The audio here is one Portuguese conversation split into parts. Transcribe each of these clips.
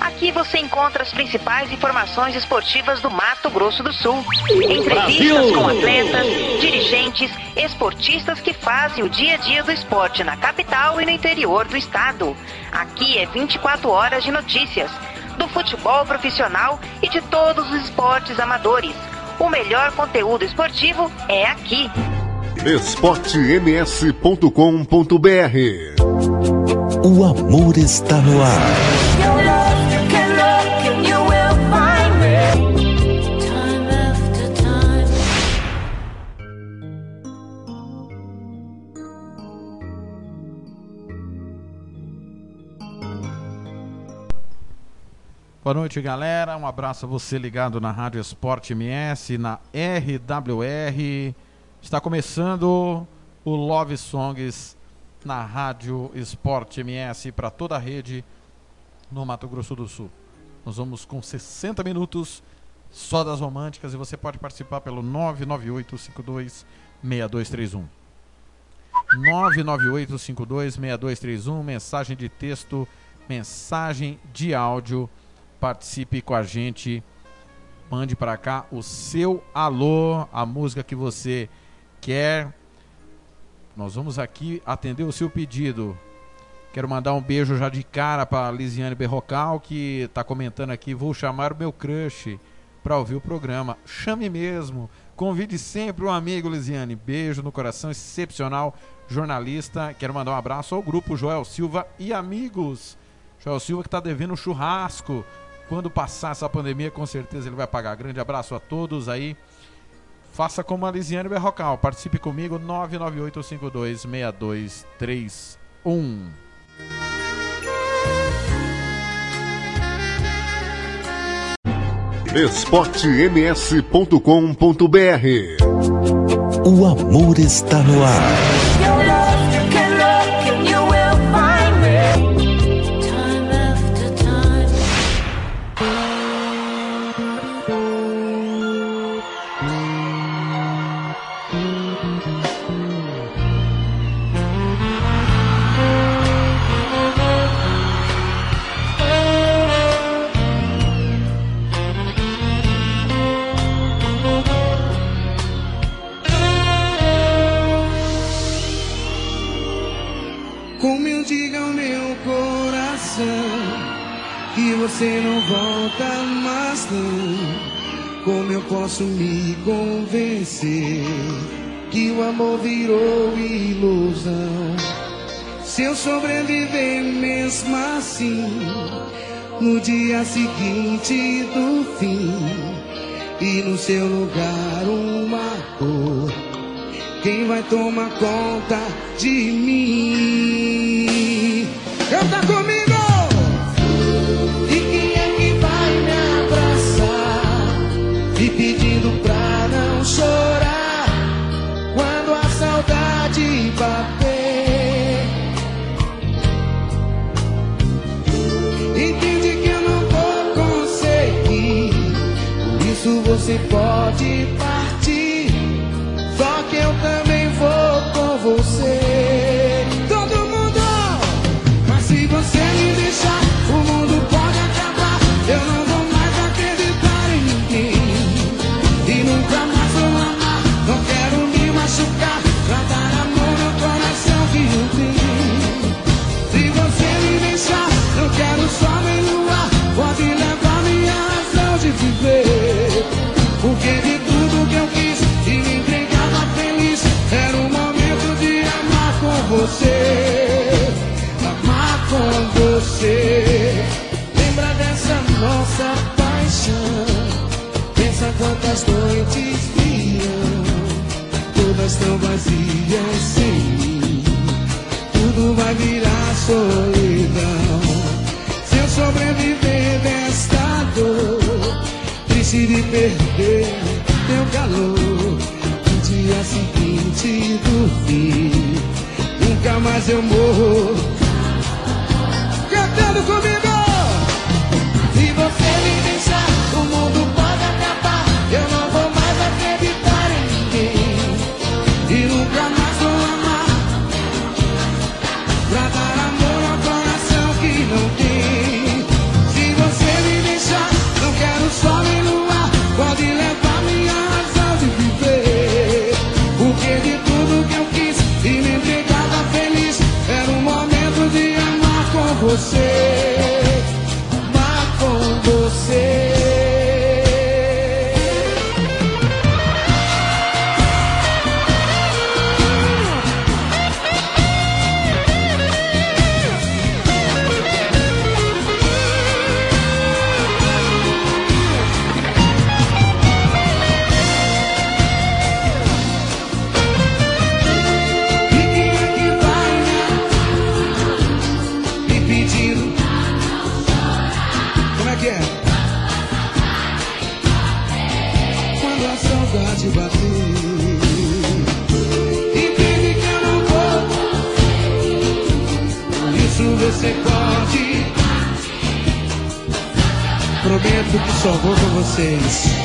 Aqui você encontra as principais informações esportivas do Mato Grosso do Sul. Entrevistas com atletas, dirigentes, esportistas que fazem o dia a dia do esporte na capital e no interior do estado. Aqui é 24 horas de notícias do futebol profissional e de todos os esportes amadores. O melhor conteúdo esportivo é aqui. esportems.com.br O amor está no ar. Boa noite, galera. Um abraço a você ligado na Rádio Esporte MS, na RWR. Está começando o Love Songs na Rádio Esporte MS para toda a rede no Mato Grosso do Sul. Nós vamos com 60 minutos só das românticas e você pode participar pelo 998526231. 998526231, mensagem de texto, mensagem de áudio participe com a gente. Mande para cá o seu alô, a música que você quer. Nós vamos aqui atender o seu pedido. Quero mandar um beijo já de cara para Lisiane Berrocal, que está comentando aqui. Vou chamar o meu crush para ouvir o programa. Chame mesmo. Convide sempre um amigo, Lisiane. Beijo no coração, excepcional jornalista. Quero mandar um abraço ao grupo Joel Silva e amigos. Joel Silva que está devendo churrasco quando passar essa pandemia, com certeza ele vai pagar. Grande abraço a todos aí. Faça como a Lisiane Berrocal. Participe comigo, 998526231. esportems.com.br O amor está no ar. Tomar conta de mim? Todas tão vazias sem mim. Tudo vai virar solidão. Se eu sobreviver desta dor, triste de perder teu calor. No dia seguinte do fim, nunca mais eu morro. Cantando comigo! você. momento que só vou vocês.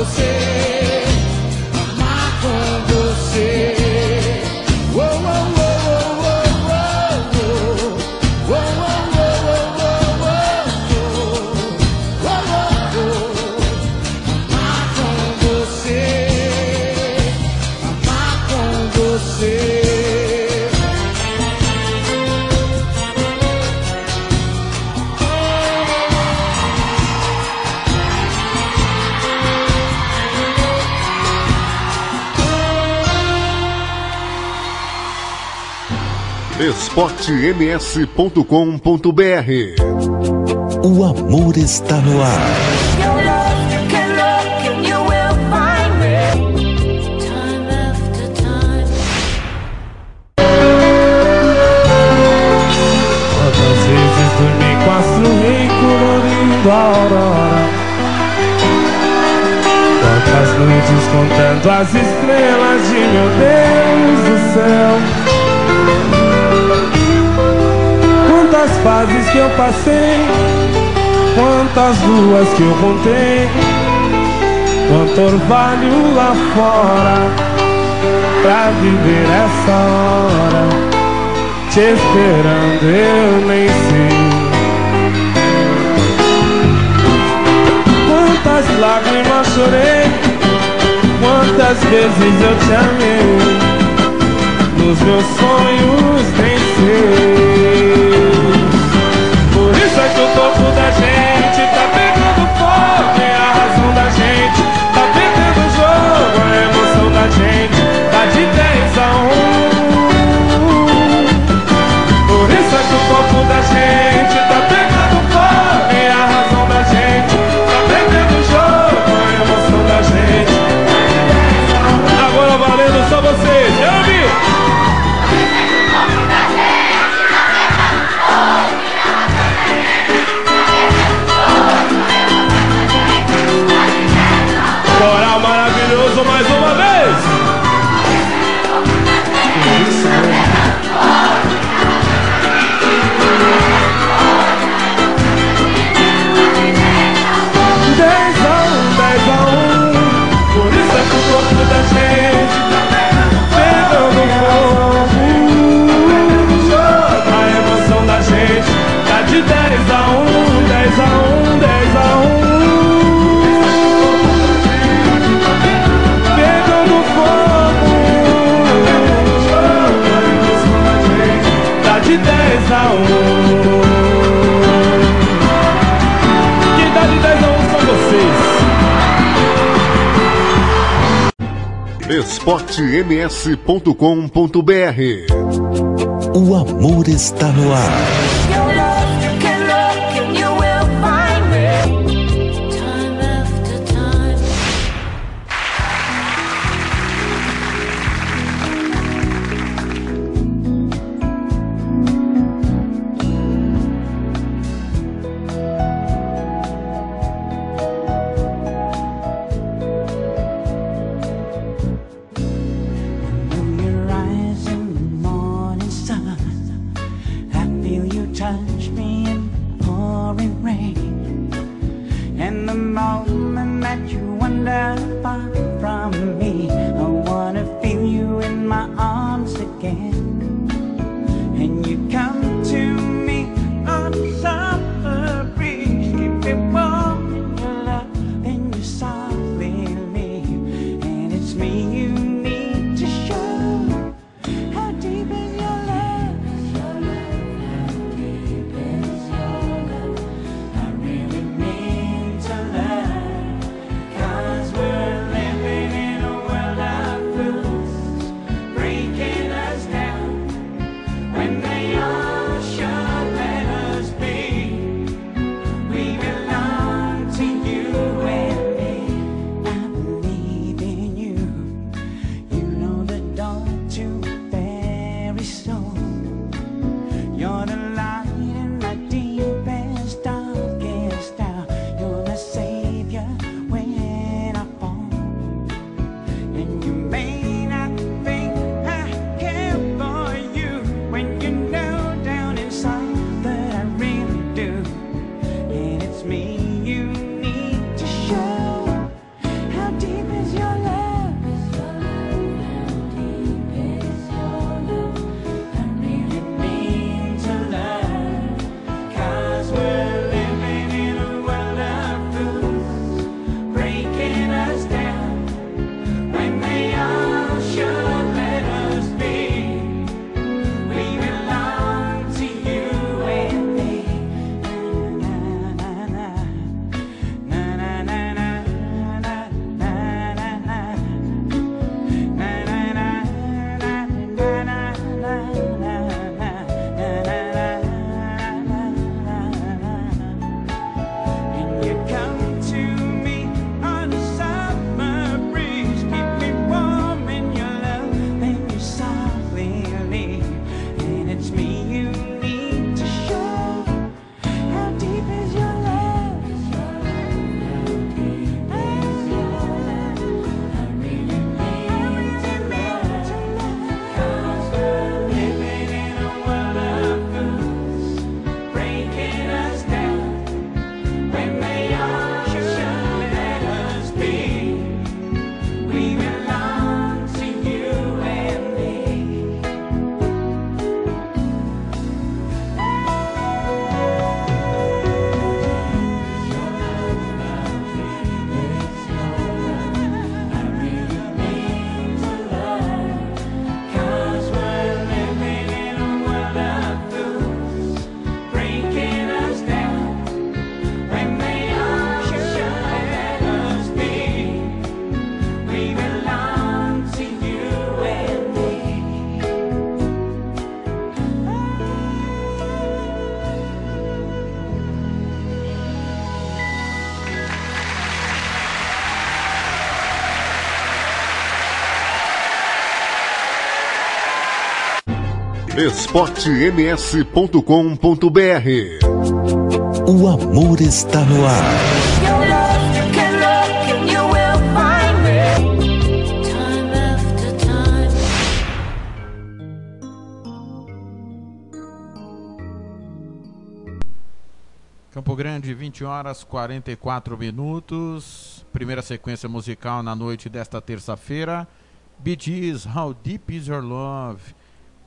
você. fortems.com.br. O amor está no ar. da aurora Quantas noites contando as estrelas de meu Deus do céu fases que eu passei, quantas luas que eu contei, quanto orvalho lá fora, pra viver essa hora, te esperando eu nem sei. Quantas lágrimas chorei, quantas vezes eu te amei, nos meus sonhos nem sei. esportems.com.br. O amor está no ar. esportems.com.br O amor está no ar. Campo Grande, 20 horas 44 minutos. Primeira sequência musical na noite desta terça-feira. Beat is How Deep Is Your Love?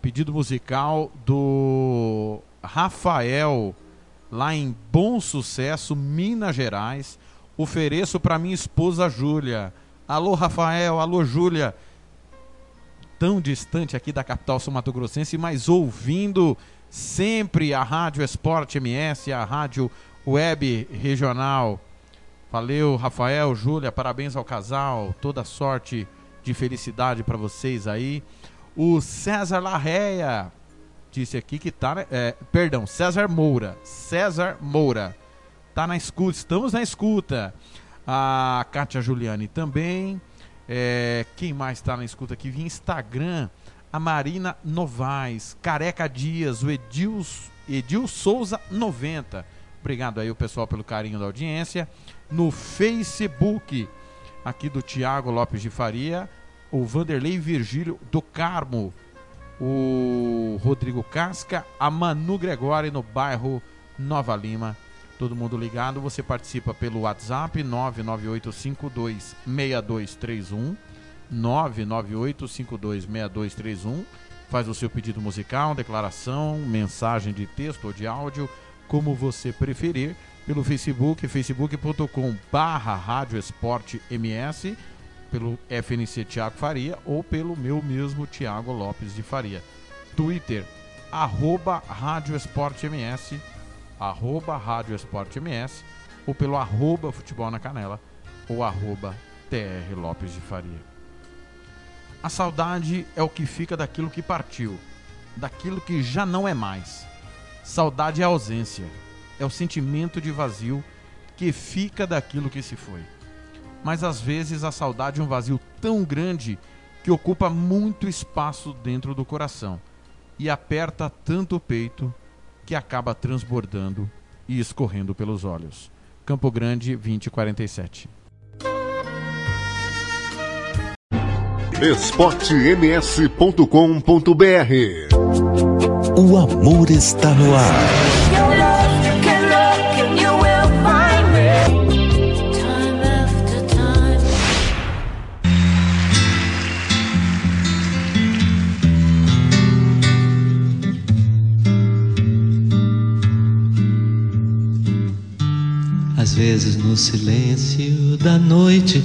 Pedido musical do Rafael, lá em Bom Sucesso, Minas Gerais. Ofereço para minha esposa Júlia. Alô, Rafael. Alô, Júlia. Tão distante aqui da capital sul-mato-grossense, mas ouvindo sempre a Rádio Esporte MS, a Rádio Web Regional. Valeu, Rafael, Júlia, parabéns ao casal, toda sorte de felicidade para vocês aí. O César Larreia disse aqui que tá. Na, é, perdão, César Moura. César Moura. Tá na escuta, estamos na escuta. A Kátia Juliane também. É, quem mais está na escuta aqui? Via Instagram, a Marina Novaes, Careca Dias, o Edil, Edil Souza 90. Obrigado aí o pessoal pelo carinho da audiência. No Facebook, aqui do Tiago Lopes de Faria, o Vanderlei Virgílio do Carmo, o Rodrigo Casca, a Manu Gregori no bairro Nova Lima. Todo mundo ligado, você participa pelo WhatsApp 998526231, 998526231. Faz o seu pedido musical, declaração, mensagem de texto ou de áudio, como você preferir, pelo Facebook, facebook.com barra Rádio Esporte MS pelo FNC Tiago Faria ou pelo meu mesmo Tiago Lopes de Faria. Twitter, arroba Rádio Esporte MS, arroba Rádio Esporte MS, ou pelo arroba Futebol na Canela, ou arroba TR Lopes de Faria. A saudade é o que fica daquilo que partiu, daquilo que já não é mais. Saudade é ausência, é o sentimento de vazio que fica daquilo que se foi. Mas às vezes a saudade é um vazio tão grande que ocupa muito espaço dentro do coração e aperta tanto o peito que acaba transbordando e escorrendo pelos olhos. Campo Grande 2047. esportems.com.br O amor está no ar. Às vezes no silêncio da noite.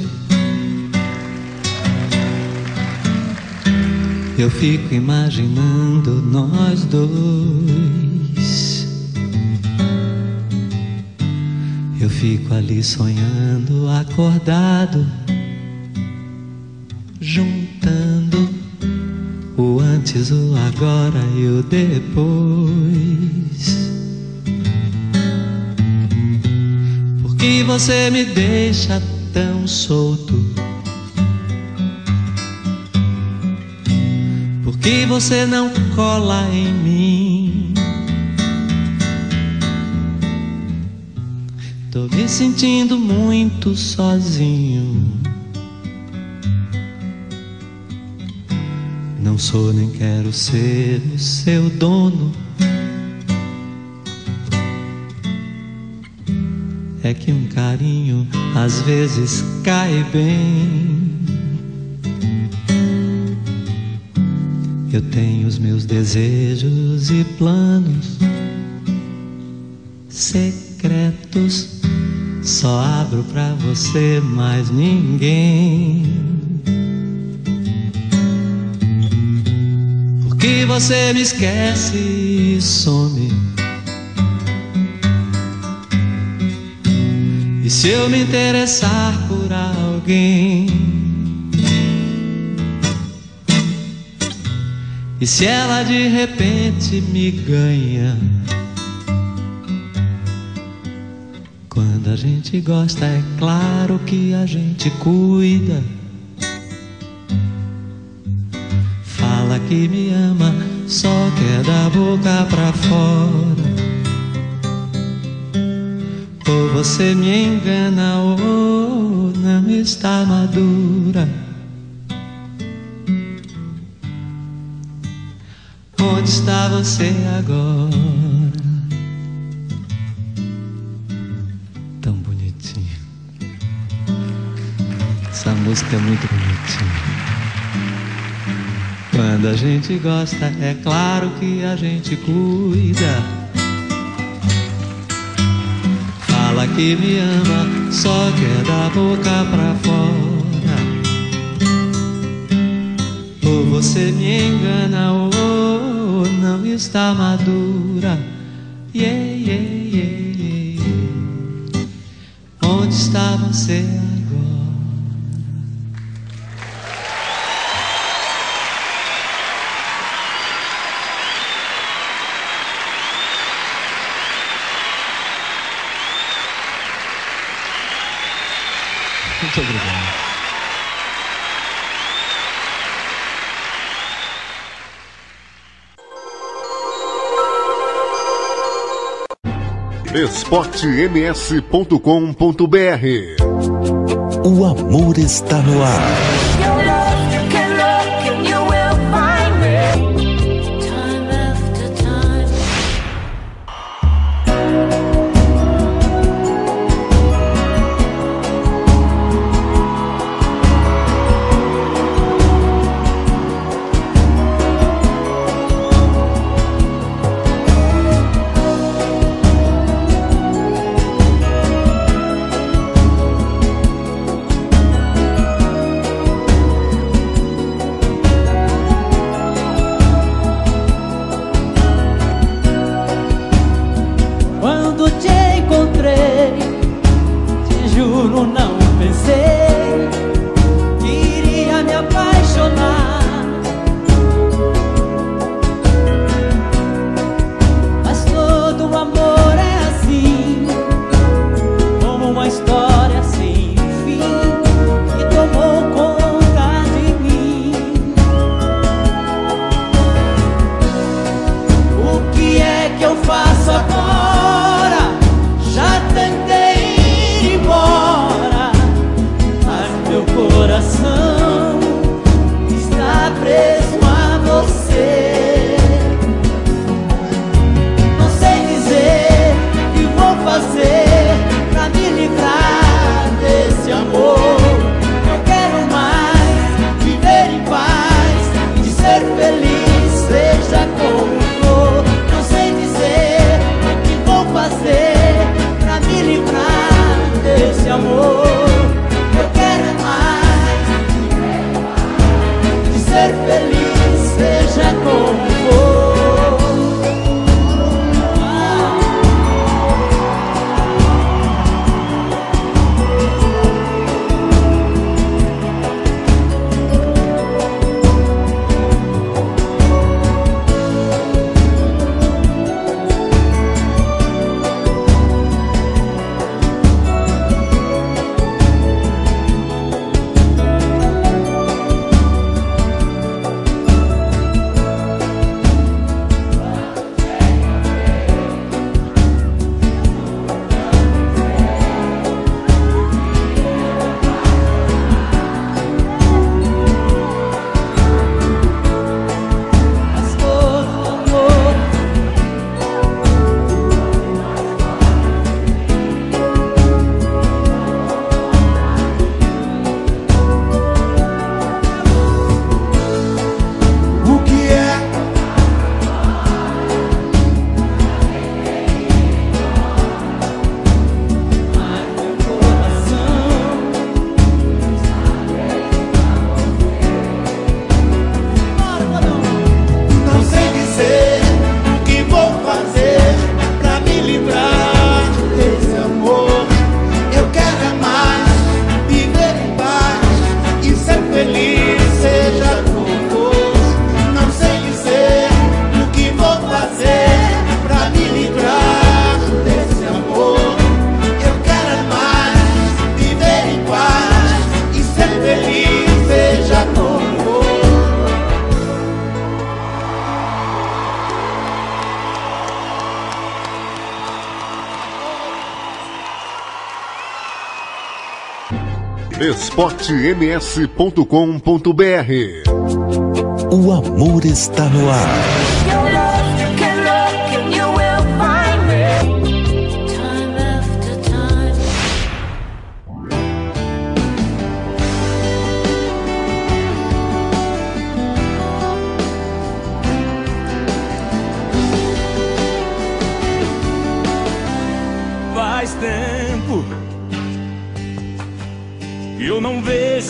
Eu fico imaginando nós dois. Eu fico ali sonhando acordado Juntando o antes, o agora e o depois que você me deixa tão solto? Por que você não cola em mim? Tô me sentindo muito sozinho. Não sou nem quero ser o seu dono. É que um carinho às vezes cai bem. Eu tenho os meus desejos e planos secretos. Só abro pra você, mais ninguém. Porque você me esquece e some. Se eu me interessar por alguém? E se ela de repente me ganha? Quando a gente gosta, é claro que a gente cuida. Fala que me ama, só quer da boca pra fora. Ou você me engana, ou não está madura. Onde está você agora? Tão bonitinho. Essa música é muito bonitinha. Quando a gente gosta, é claro que a gente cuida. Fala que me ama, só quer da boca pra fora. Ou você me engana, ou não está madura. Yeah, yeah, yeah, yeah. Onde está você Muito obrigado. esportems.com.br O amor está no ar. esportems.com.br O amor está no ar.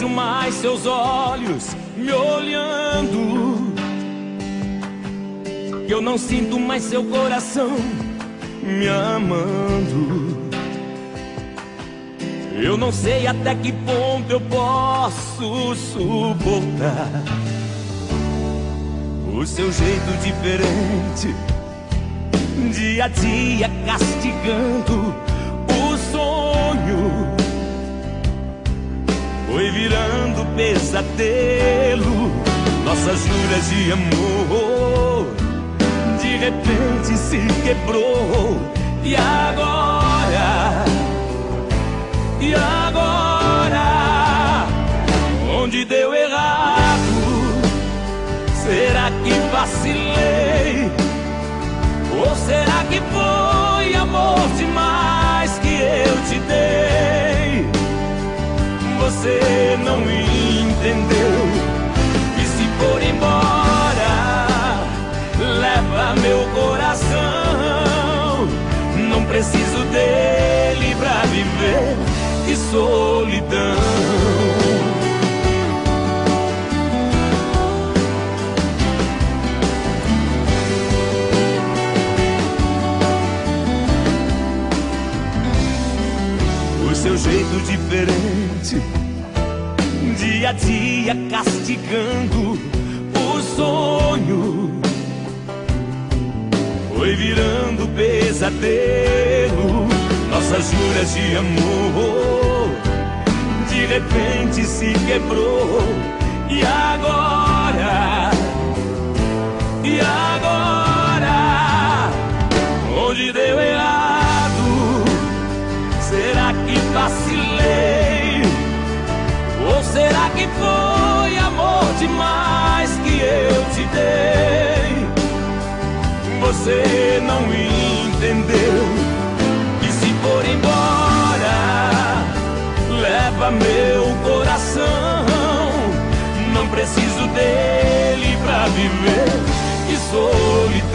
Mais seus olhos me olhando. Eu não sinto mais seu coração me amando. Eu não sei até que ponto eu posso suportar o seu jeito diferente dia a dia castigando Foi virando pesadelo, nossas juras de amor. De repente se quebrou, e agora? E agora? Onde deu errado? Será que vacilei? Ou será que foi amor demais que eu te dei? Você não entendeu que se for embora, leva meu coração. Não preciso dele pra viver, que solidão. seu jeito diferente, dia a dia castigando o sonho. Foi virando pesadelo, nossas juras de amor. De repente se quebrou, e agora? E agora? Onde deu errado? Será que vacilei? Que foi amor demais que eu te dei? Você não entendeu que se for embora, leva meu coração. Não preciso dele pra viver, que solidão.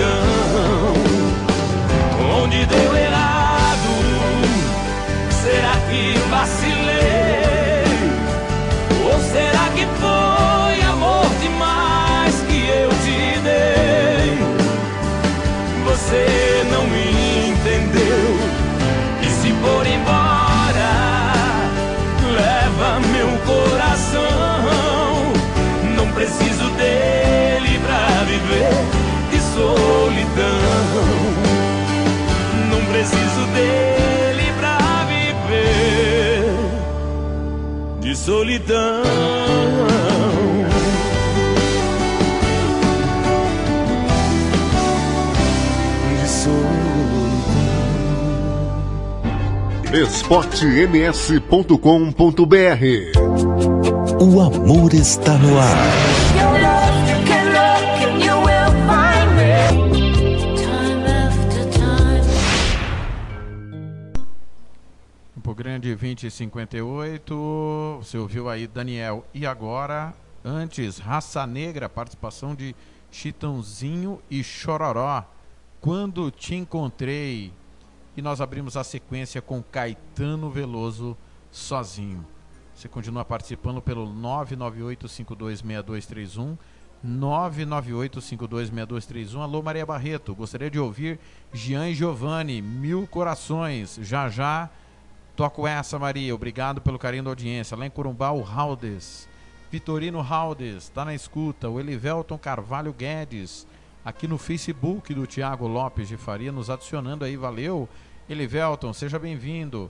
De solidão. De esportems.com.br O amor está no ar. 7 58 você ouviu aí Daniel. E agora, antes, Raça Negra, participação de Chitãozinho e Chororó. Quando te encontrei. E nós abrimos a sequência com Caetano Veloso sozinho. Você continua participando pelo 998526231. 998526231. Alô, Maria Barreto. Gostaria de ouvir Jean e Giovanni, Mil Corações. Já já Toco essa, Maria. Obrigado pelo carinho da audiência. Lá em Corumbá, o Raudes. Vitorino Raudes, tá na escuta. O Elivelton Carvalho Guedes, aqui no Facebook do Tiago Lopes de Faria, nos adicionando aí. Valeu, Elivelton, seja bem-vindo.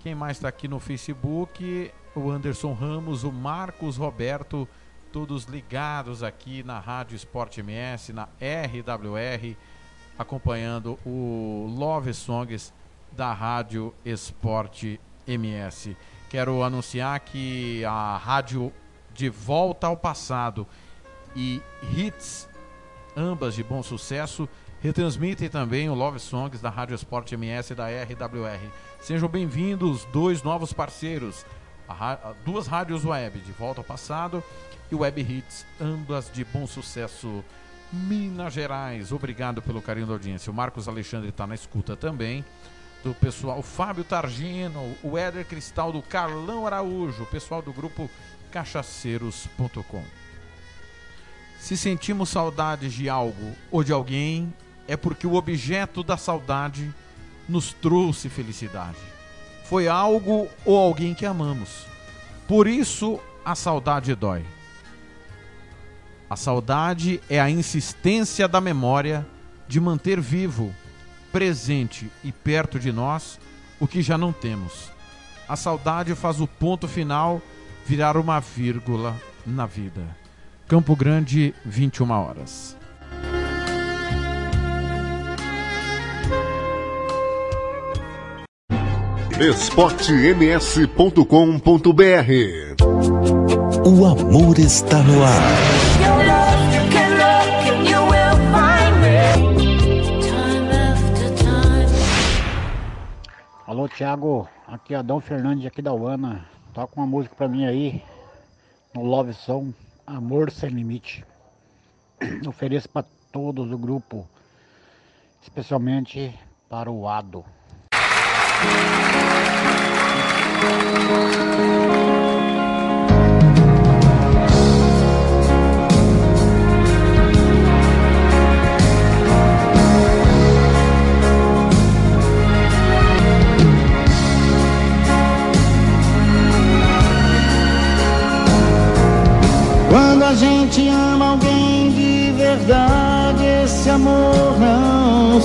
Quem mais está aqui no Facebook? O Anderson Ramos, o Marcos Roberto, todos ligados aqui na Rádio Esporte MS, na RWR, acompanhando o Love Songs da Rádio Esporte MS. Quero anunciar que a rádio De Volta ao Passado e Hits, ambas de bom sucesso, retransmitem também o Love Songs da Rádio Esporte MS e da RWR. Sejam bem-vindos, dois novos parceiros, duas rádios web, De Volta ao Passado e Web Hits, ambas de bom sucesso. Minas Gerais, obrigado pelo carinho da audiência. O Marcos Alexandre está na escuta também. Do pessoal, Fábio Targino, o Éder Cristal, do Carlão Araújo, o pessoal do grupo cachaceiros.com. Se sentimos saudades de algo ou de alguém, é porque o objeto da saudade nos trouxe felicidade. Foi algo ou alguém que amamos. Por isso a saudade dói. A saudade é a insistência da memória de manter vivo, presente e perto de nós o que já não temos. A saudade faz o ponto final virar uma vírgula na vida. Campo Grande, 21 horas. esportems.com.br O amor está no ar. Alô, Thiago. Aqui é Adão Fernandes, aqui da Uana. Toca uma música pra mim aí, no Love Song, Amor Sem Limite. Ofereço pra todos do grupo, especialmente para o Ado.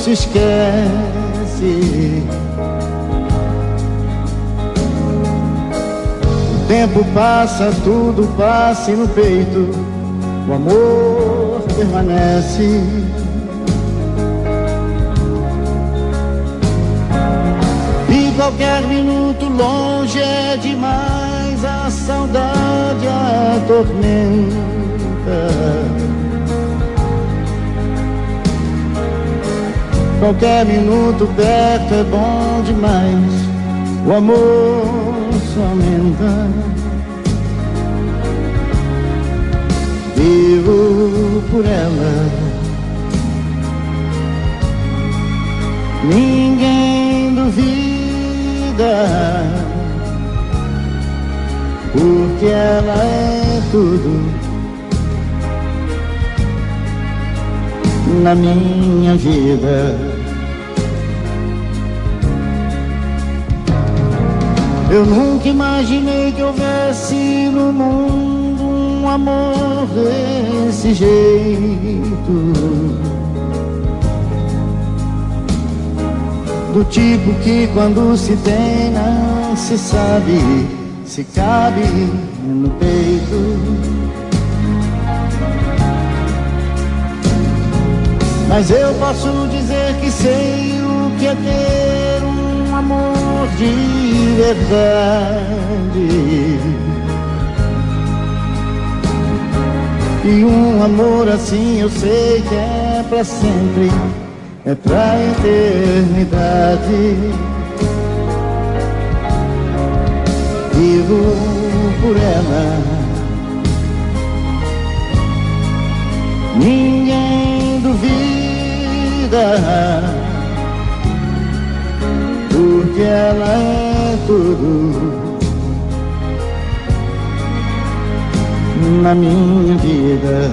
Se esquece. O tempo passa, tudo passa e no peito o amor permanece. E qualquer minuto longe é demais, a saudade atormenta. Qualquer minuto perto é bom demais, o amor só aumenta. Vivo por ela. Ninguém duvida, porque ela é tudo na minha vida. Eu nunca imaginei que houvesse no mundo um amor desse jeito. Do tipo que quando se tem não se sabe se cabe no peito. Mas eu posso dizer que sei o que é ter um amor de verdade. E um amor assim eu sei que é pra sempre, é pra eternidade. Vivo por ela. Ninguém duvida, porque ela é tudo na minha vida.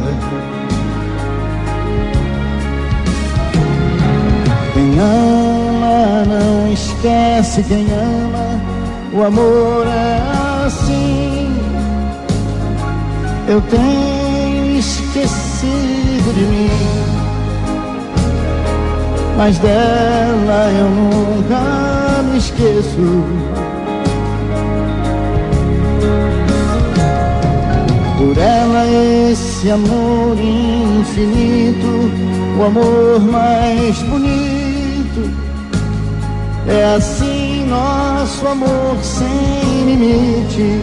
Quem ama não esquece quem ama, o amor é assim. Eu tenho esquecido de mim, mas dela eu nunca esqueço. Por ela esse amor infinito, o amor mais bonito. É assim nosso amor sem limite,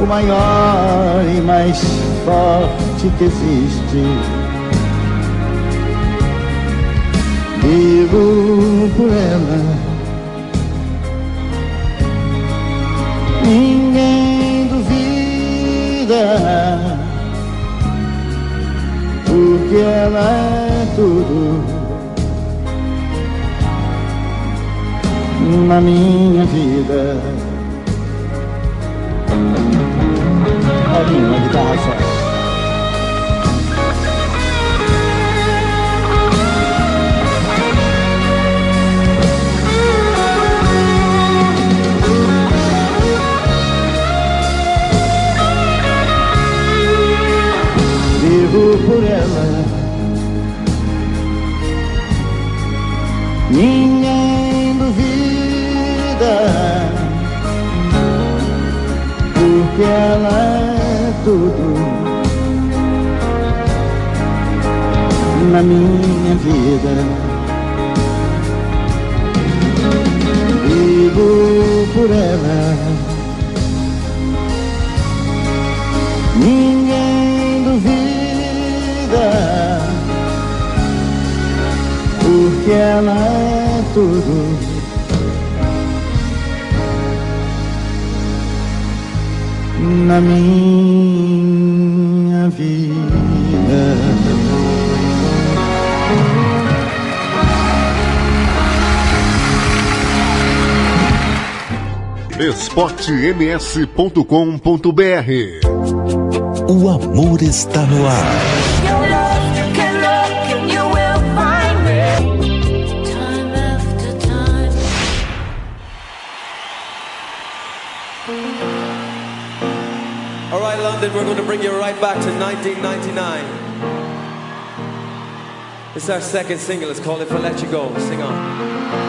o maior e mais forte que existe. Vivo por ela. Ninguém duvida, porque ela é tudo. na minha vida. Paulinho, na guitarra só. Vivo por ela. Ninguém duvida, porque ela é tudo na minha vida. Vivo por ela. esportems.com.br O amor está no ar. London, we're going to bring you right back to 1999. It's our second single. It's called If I Let You Go. Sing on.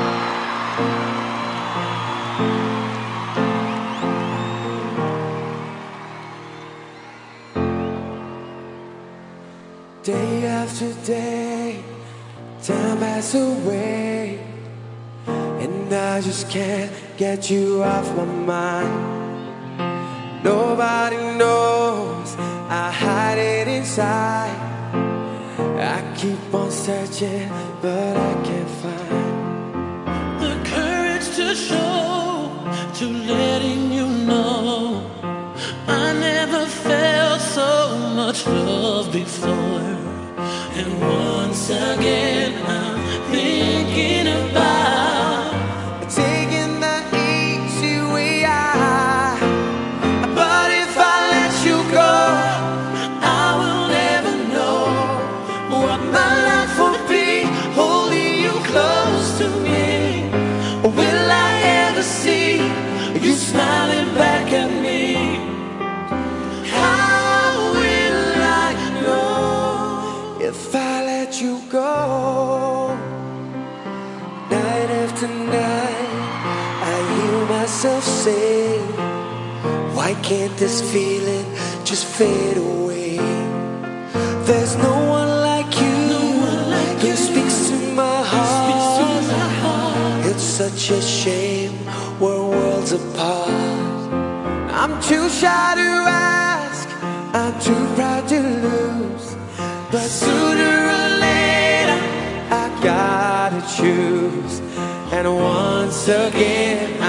Day after day, time passes away, and I just can't get you off my mind. Nobody knows I hide it inside. I keep on searching, but I can't find the courage to show, to letting you know I never felt so much love before again. You? Night after night, I hear myself say, Why can't this feeling just fade away? There's no one like you who speaks to my heart. It's such a shame we're worlds apart. I'm too shy to ask, I'm too proud to lose. But sooner or later, I gotta choose. And once again,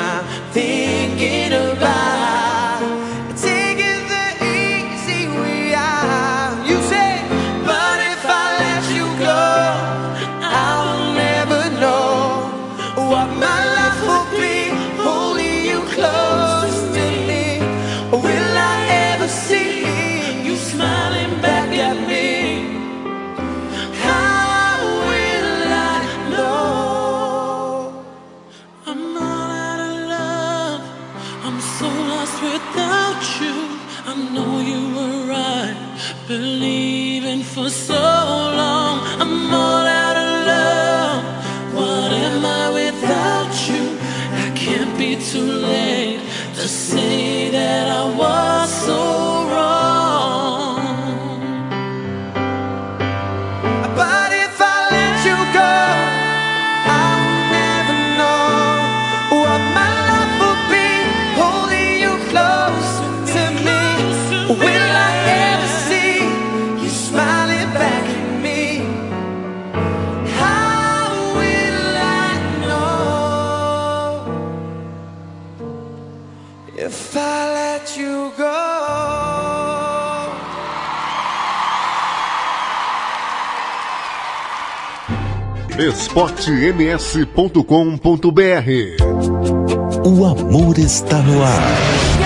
esportems.com.br O amor está no ar.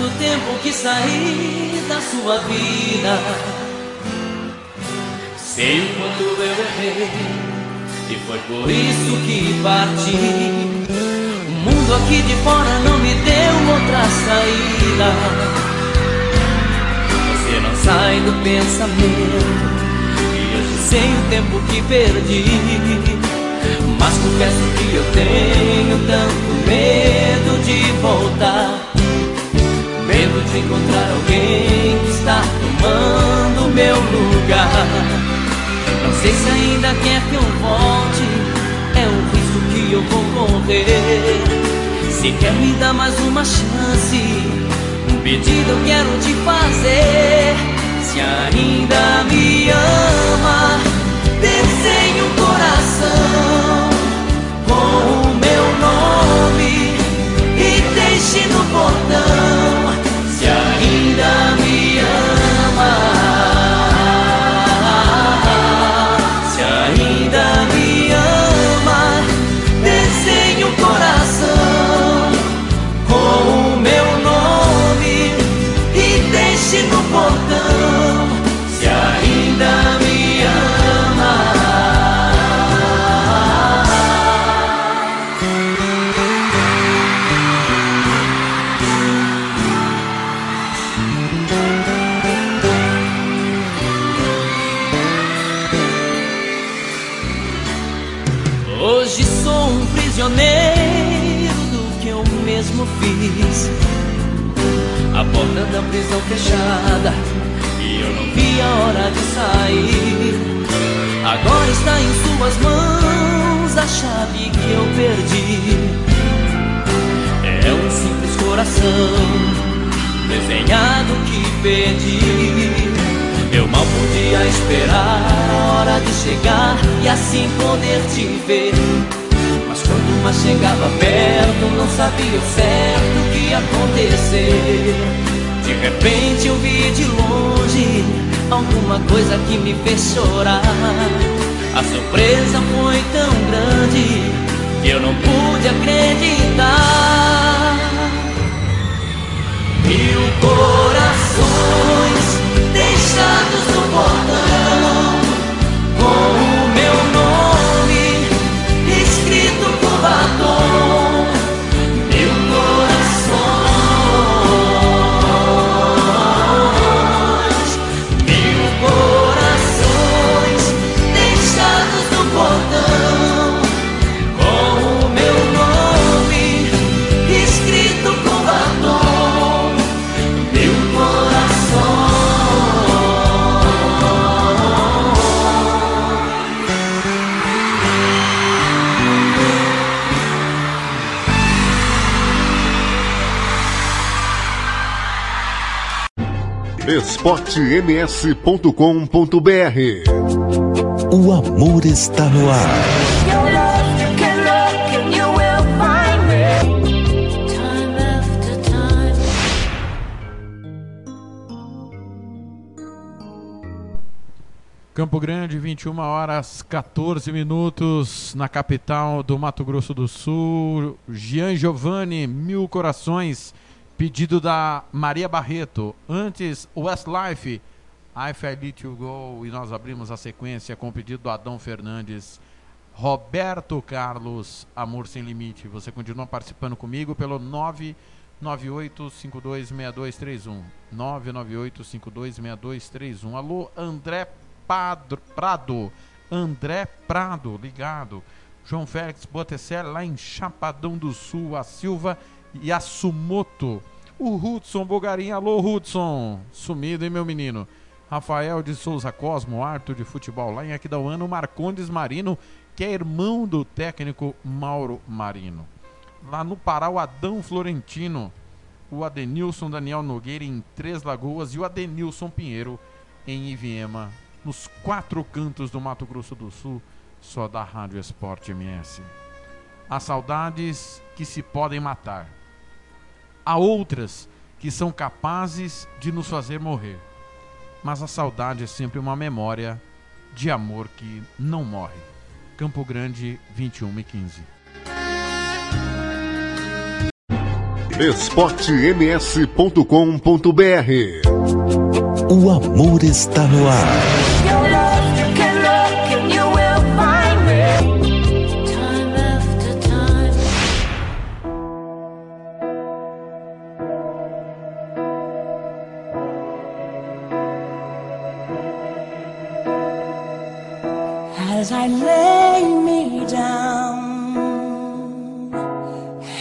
Tanto tempo que saí da sua vida. Sei o quanto eu errei, e foi por isso que parti. O mundo aqui de fora não me deu outra saída. Você não sai do pensamento, e hoje sei o tempo que perdi. Mas confesso que eu tenho tanto medo de voltar. De encontrar alguém que está tomando meu lugar. Não sei se ainda quer que eu volte, é um risco que eu vou correr. Se quer me dar mais uma chance, um pedido eu quero te fazer. Se ainda me ama, desenhe um coração com o meu nome Da prisão fechada e eu não vi a hora de sair. Agora está em suas mãos a chave que eu perdi. É um simples coração desenhado que pedi. Eu mal podia esperar a hora de chegar e assim poder te ver. Mas quando mais chegava perto, não sabia o certo o que ia acontecer. De repente eu vi de longe alguma coisa que me fez chorar. A surpresa foi tão grande que eu não pude acreditar. Mil corações deixados no portão esportems.com.br O amor está no ar. Campo Grande, 21 horas 14 minutos, na capital do Mato Grosso do Sul. Gian Giovanni, Mil Corações, pedido da Maria Barreto. Antes, Westlife, I Feel It You Go. E nós abrimos a sequência com o pedido do Adão Fernandes. Roberto Carlos, Amor Sem Limite. Você continua participando comigo pelo 998526231. 998526231. Alô, André Padro, Prado. André Prado, ligado. João Félix Botticelli, lá em Chapadão do Sul. A Silva e a Sumoto. O Hudson Bogarim. Alô, Hudson. Sumido, hein, meu menino? Rafael de Souza Cosmo, Arthur de Futebol lá em Aquidauano, Marcondes Marino, que é irmão do técnico Mauro Marino. Lá no Pará, o Adão Florentino, o Adenilson Daniel Nogueira em Três Lagoas e o Adenilson Pinheiro em Iviema, nos quatro cantos do Mato Grosso do Sul, só da Rádio Esporte MS. Há saudades que se podem matar. Há outras que são capazes de nos fazer morrer. Mas a saudade é sempre uma memória de amor que não morre. Campo Grande, 21 e 15. esportems.com.br O amor está no ar.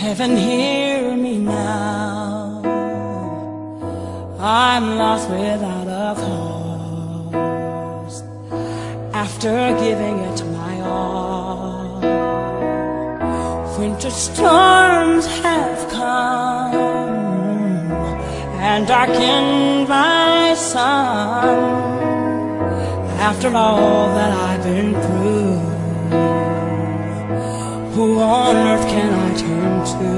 Heaven hear me now. I'm lost without a cause after giving it my all. Winter storms have come and darkened my sun. After all that I've been through, who on earth can I turn to?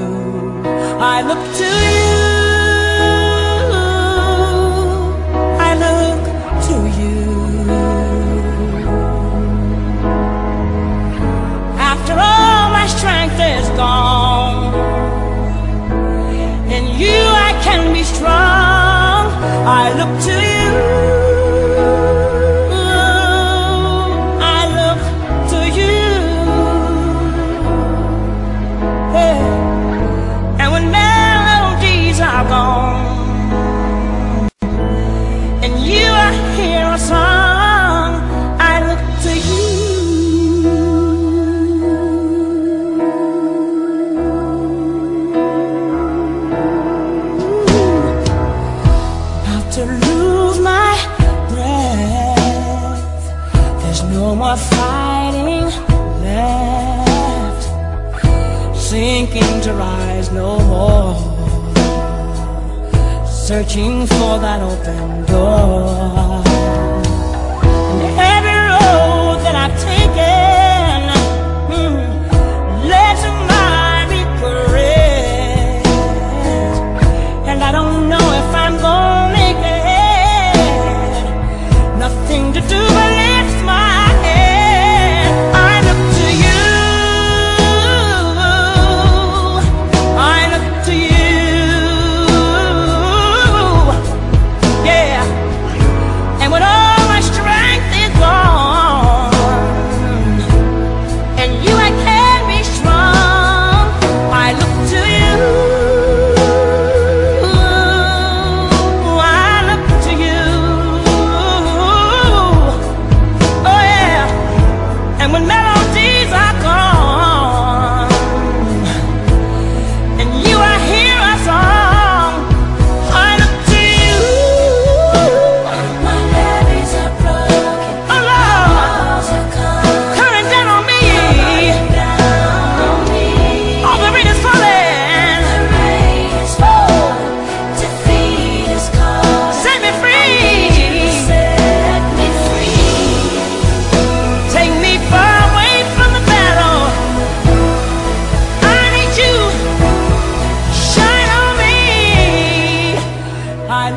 I look to you. I look to you. After all my strength is gone, in you I can be strong. I look to you.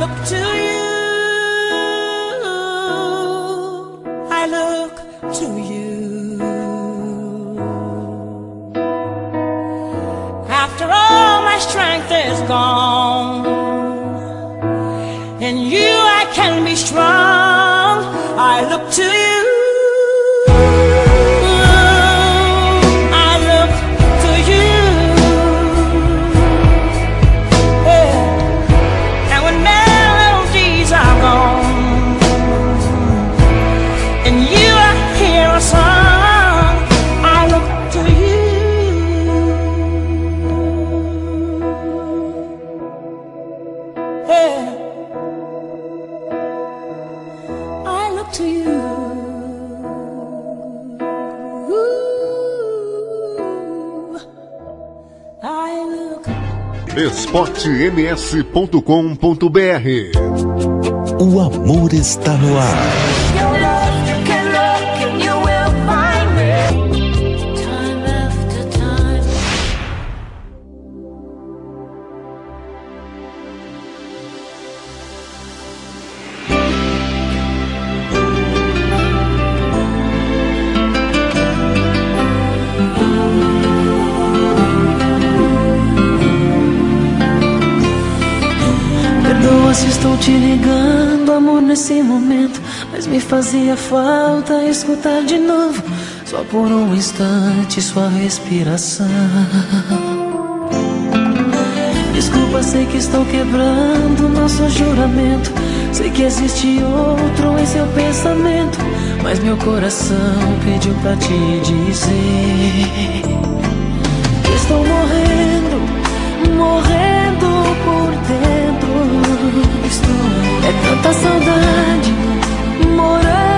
Look to sms.com.br O amor está no ar. fazia falta escutar de novo, só por um instante, sua respiração. Desculpa, sei que estou quebrando nosso juramento. Sei que existe outro em seu pensamento, mas meu coração pediu pra te dizer: que Estou morrendo, morrendo por dentro. É tanta saudade water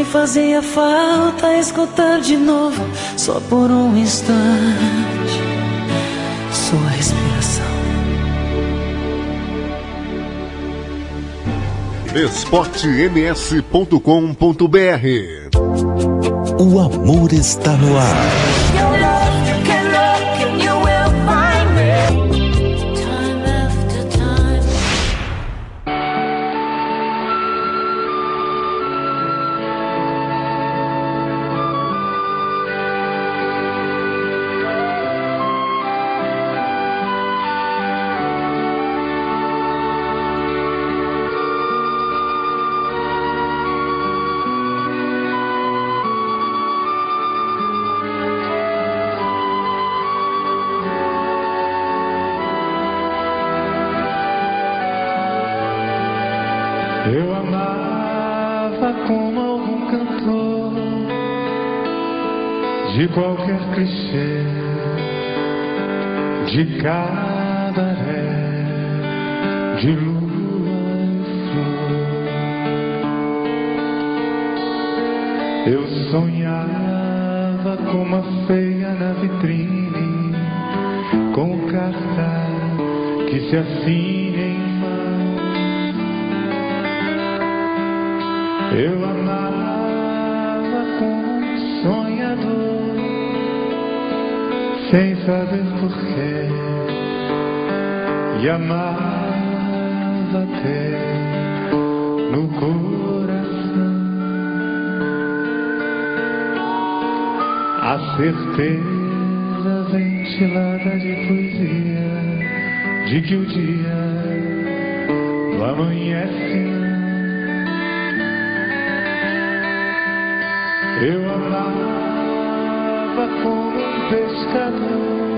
me fazia falta escutar de novo, só por um instante, sua respiração. esportems.com.br O amor está no ar. Eu amava como um pescador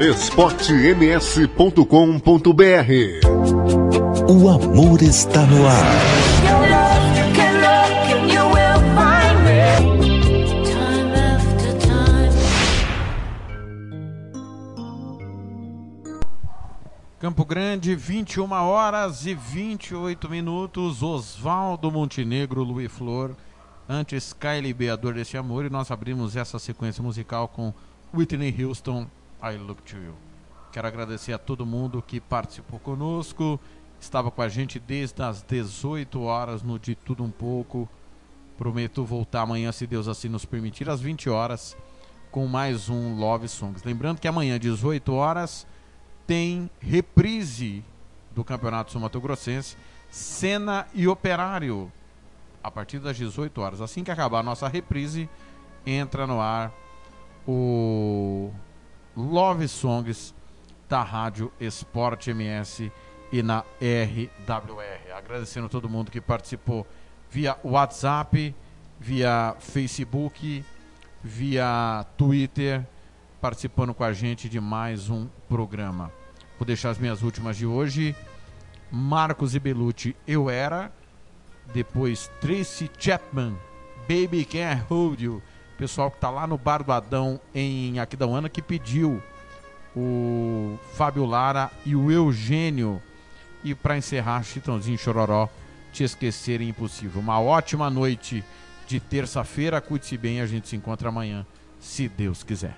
esportems.com.br O amor está no ar. Your love, you can look and you will find me. Time after time. Campo Grande, 21 horas e 28 minutos. Oswaldo Montenegro, Luiz Flor. Antes, Kylie B, A Dor Desse Amor. E nós abrimos essa sequência musical com Whitney Houston, I Look to You. Quero agradecer a todo mundo que participou conosco. Estava com a gente desde as 18 horas no De Tudo Um Pouco. Prometo voltar amanhã, se Deus assim nos permitir, às 20 horas, com mais um Love Songs. Lembrando que amanhã, 18 horas, tem reprise do Campeonato Sul Mato Grossense, Cena e Operário, a partir das 18 horas. Assim que acabar a nossa reprise, entra no ar o Love Songs da Rádio Esporte MS e na RWR. Agradecendo todo mundo que participou via WhatsApp, via Facebook, via Twitter, participando com a gente de mais um programa. Vou deixar as minhas últimas de hoje. Marcos e Belucci, Eu Era. Depois Tracy Chapman, Baby Can't Hold You. Pessoal que tá lá no Bar do Adão em Aquidauana que pediu o Fábio Lara e o Eugênio. E para encerrar, Chitãozinho e Chororó, Te Esquecer é Impossível. Uma ótima noite de terça-feira. Cuide-se bem, a gente se encontra amanhã, se Deus quiser.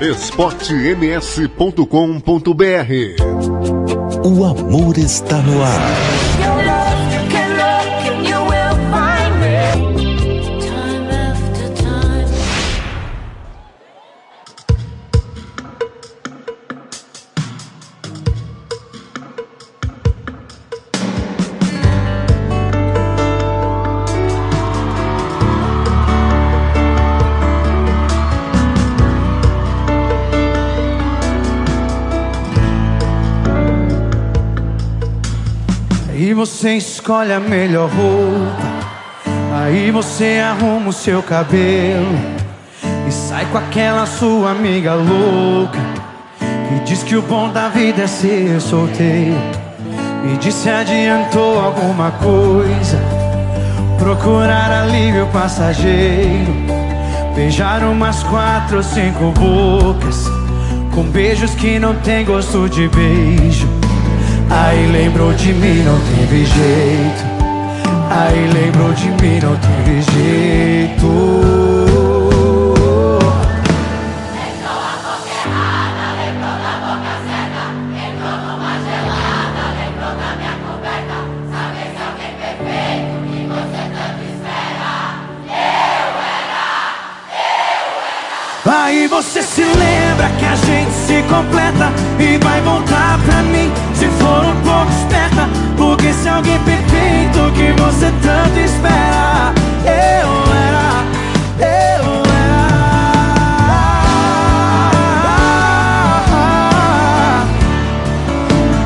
esportems.com.br O amor está no ar. Você escolhe a melhor roupa. Aí você arruma o seu cabelo e sai com aquela sua amiga louca que diz que o bom da vida é ser solteiro. Me disse adiantou alguma coisa, procurar alívio passageiro, beijar umas quatro ou cinco bocas com beijos que não tem gosto de beijo. Aí lembrou de mim, não teve jeito. Aí lembrou de mim, não teve jeito. Aí você se lembra que se completa E vai voltar pra mim se for um pouco esperta Porque se alguém perfeito que você tanto espera Eu era, eu era.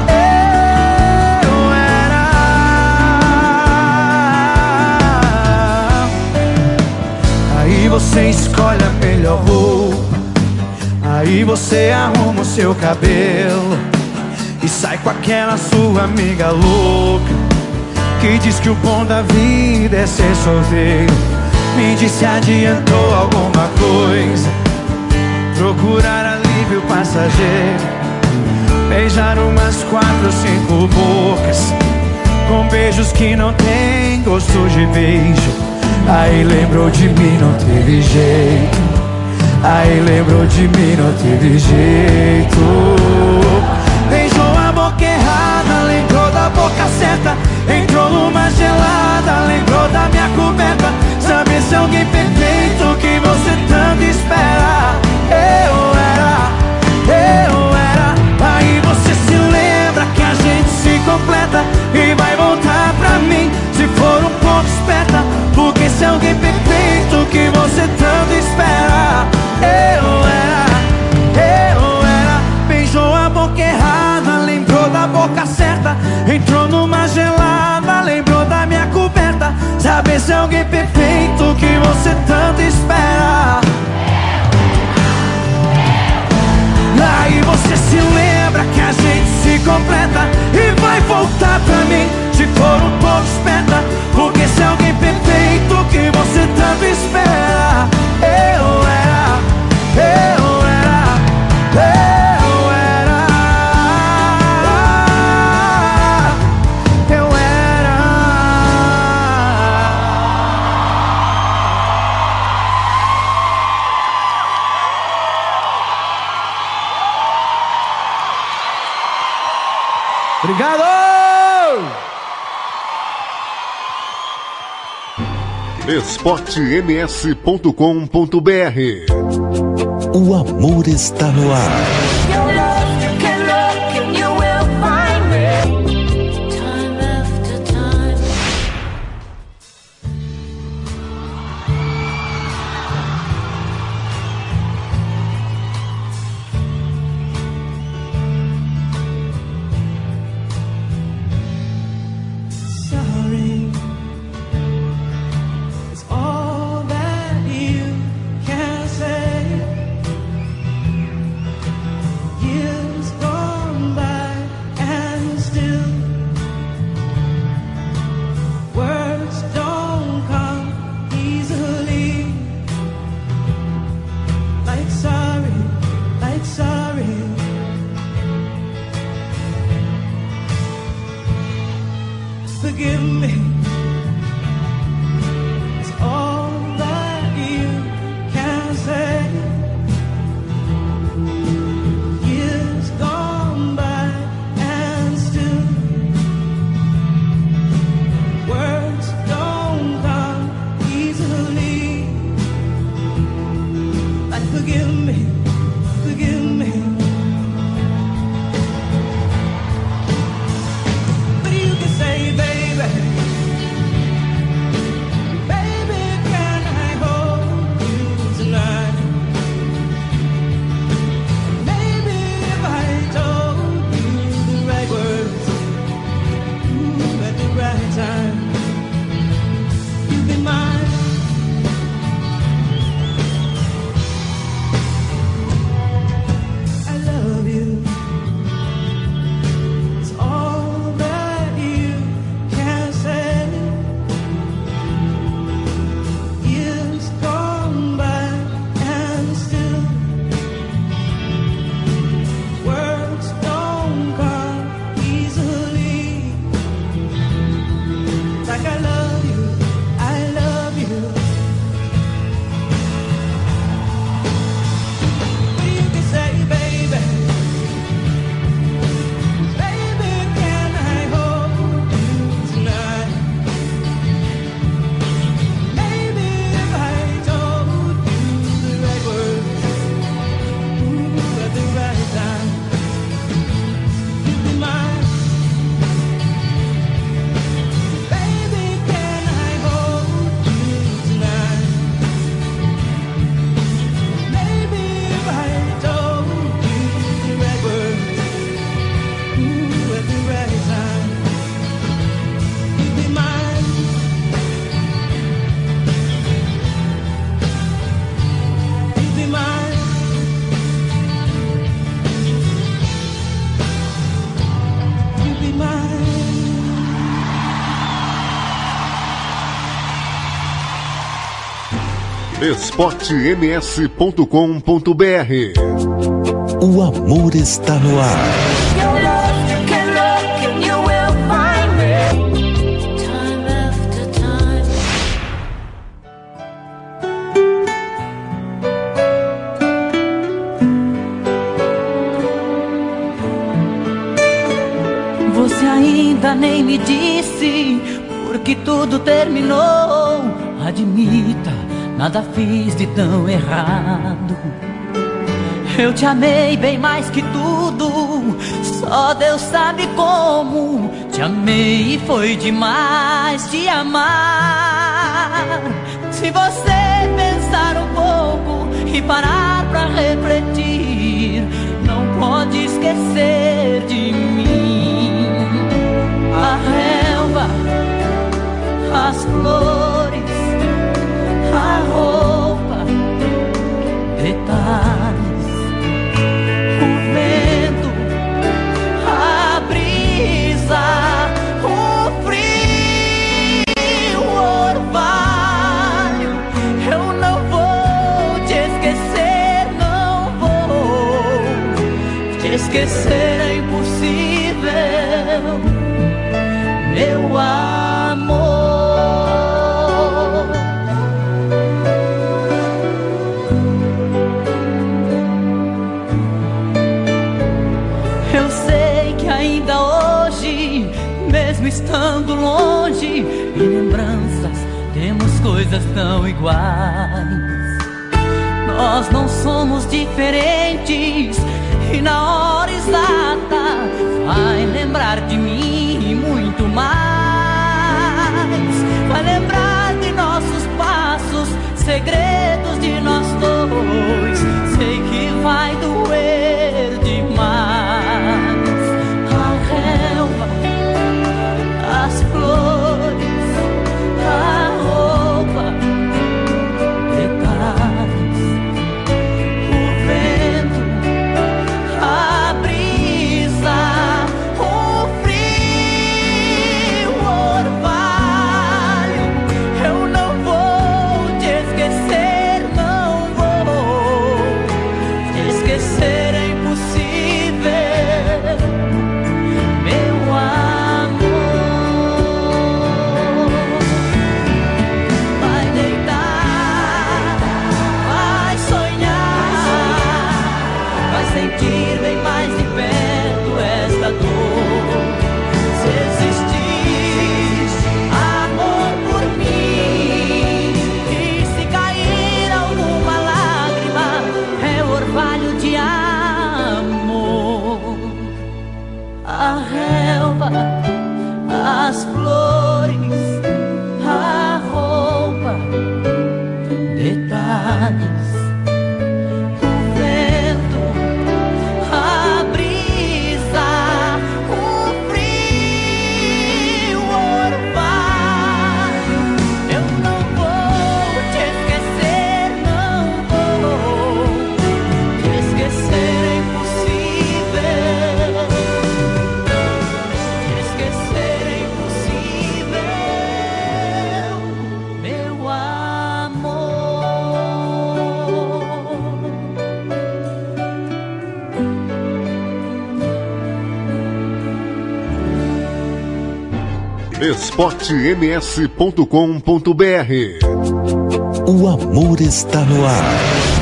Eu era. Aí você Aí você arruma o seu cabelo E sai com aquela sua amiga louca Que diz que o bom da vida é ser solteiro. Me disse adiantou alguma coisa? Procurar alívio passageiro. Beijar umas quatro, cinco bocas Com beijos que não tem gosto de beijo. Aí lembrou de mim, não teve jeito Aí lembrou de mim, não teve jeito esportems.com.br O amor está no ar. me. esportems.com.br O amor está no ar. Você ainda nem me disse porque tudo terminou. Admita, nada fiz de tão errado. Eu te amei bem mais que tudo. Só Deus sabe como. Te amei e foi demais te amar. Se você pensar um pouco e parar pra refletir, não pode esquecer de mim. A relva, as flores, roupa, detalhes, o vento, a brisa, o frio, o orvalho. Eu não vou te esquecer, não vou te esquecer, coisas tão iguais. Nós não somos diferentes e na hora exata vai lembrar de mim e muito mais. Vai lembrar esportems.com.br O amor está no ar.